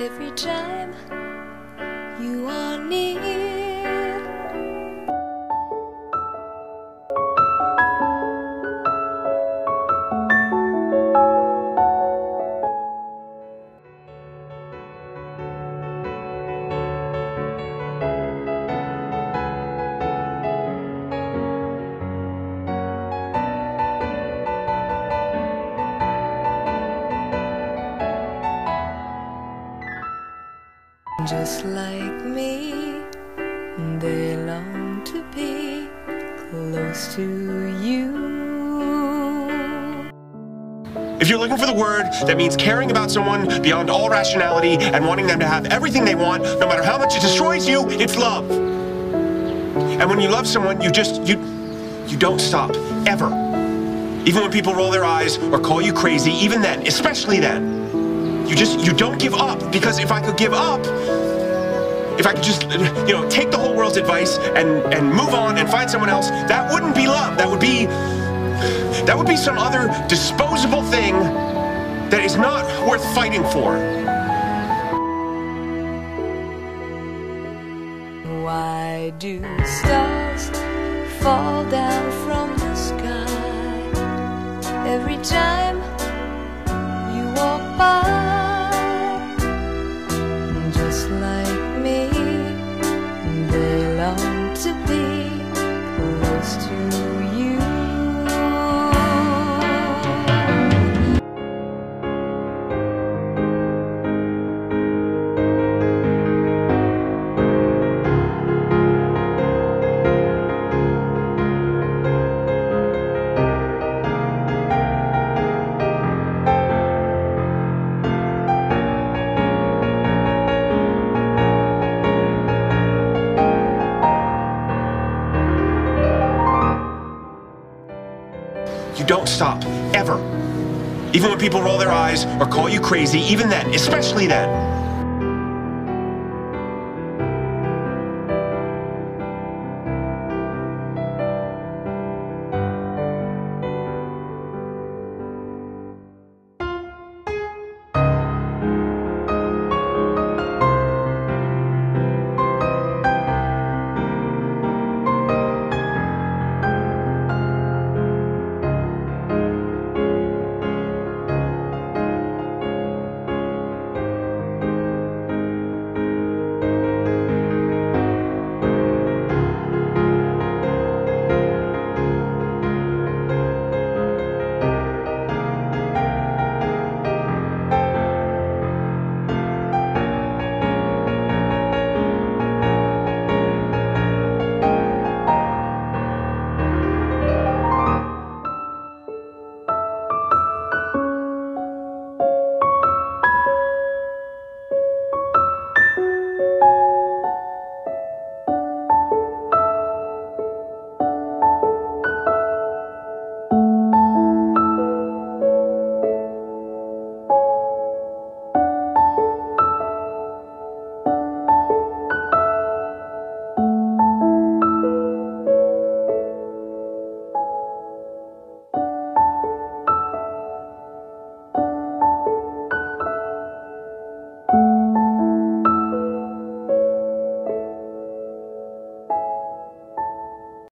every time you are near. Just like me, they long to be close to you. If you're looking for the word that means caring about someone beyond all rationality and wanting them to have everything they want, no matter how much it destroys you, it's love. And when you love someone, you just, you, you don't stop, ever. Even when people roll their eyes or call you crazy, even then, especially then. You just, you don't give up because if I could give up, if I could just, you know, take the whole world's advice and, and move on and find someone else, that wouldn't be love. That would be, that would be some other disposable thing that is not worth fighting for. Why do stars fall down from the sky every time don't stop, ever. Even when people roll their eyes or call you crazy, even then, especially then.